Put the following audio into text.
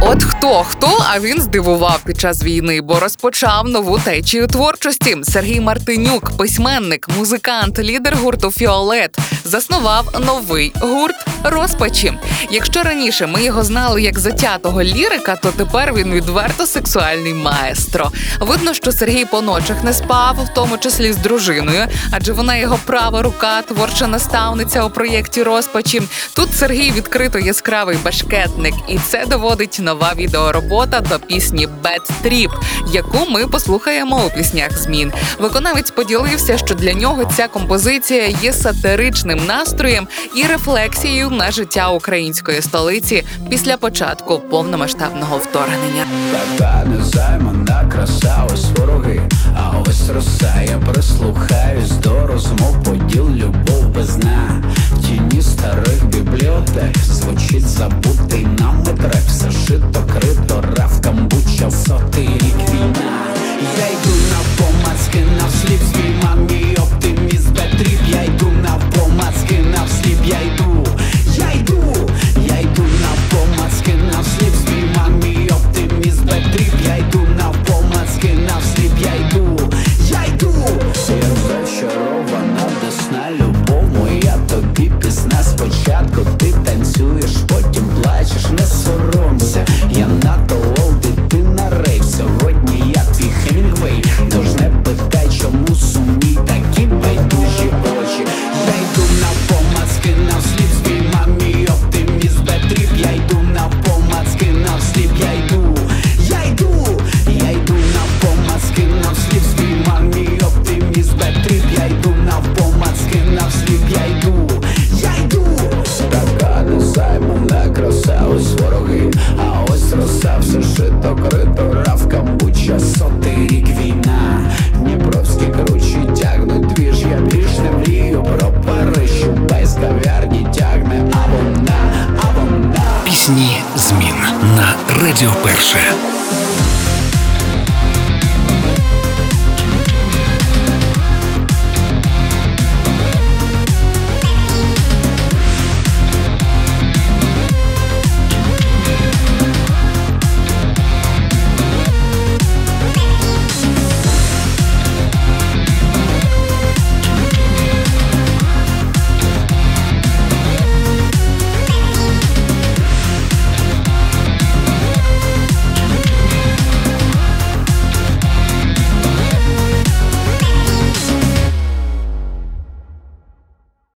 От хто хто, а він здивував під час війни, бо розпочав нову течію творчості. Сергій Мартинюк, письменник, музикант, лідер гурту Фіолет, заснував новий гурт розпачі. Якщо раніше ми його знали як затятого лірика, то тепер він відверто сексуальний маестро. Видно, що Сергій по ночах не спав, в тому числі з дружиною, адже вона його права рука, творча наставниця у проєкті розпачі. Тут Сергій відкрито яскравий башкетник, і це доводить нова відеоробота до пісні «Bad Trip», яку ми послухаємо у піснях змін. Виконавець поділився, що для нього ця композиція є сатиричним настроєм і рефлексією на життя української столиці після початку повномасштабного вторгнення. Така незаймана краса, ось вороги, а ось роса, я звучить забутий нами трек, все шито, крито, рев, камбуча, сотий рік війна. Радіо Перше.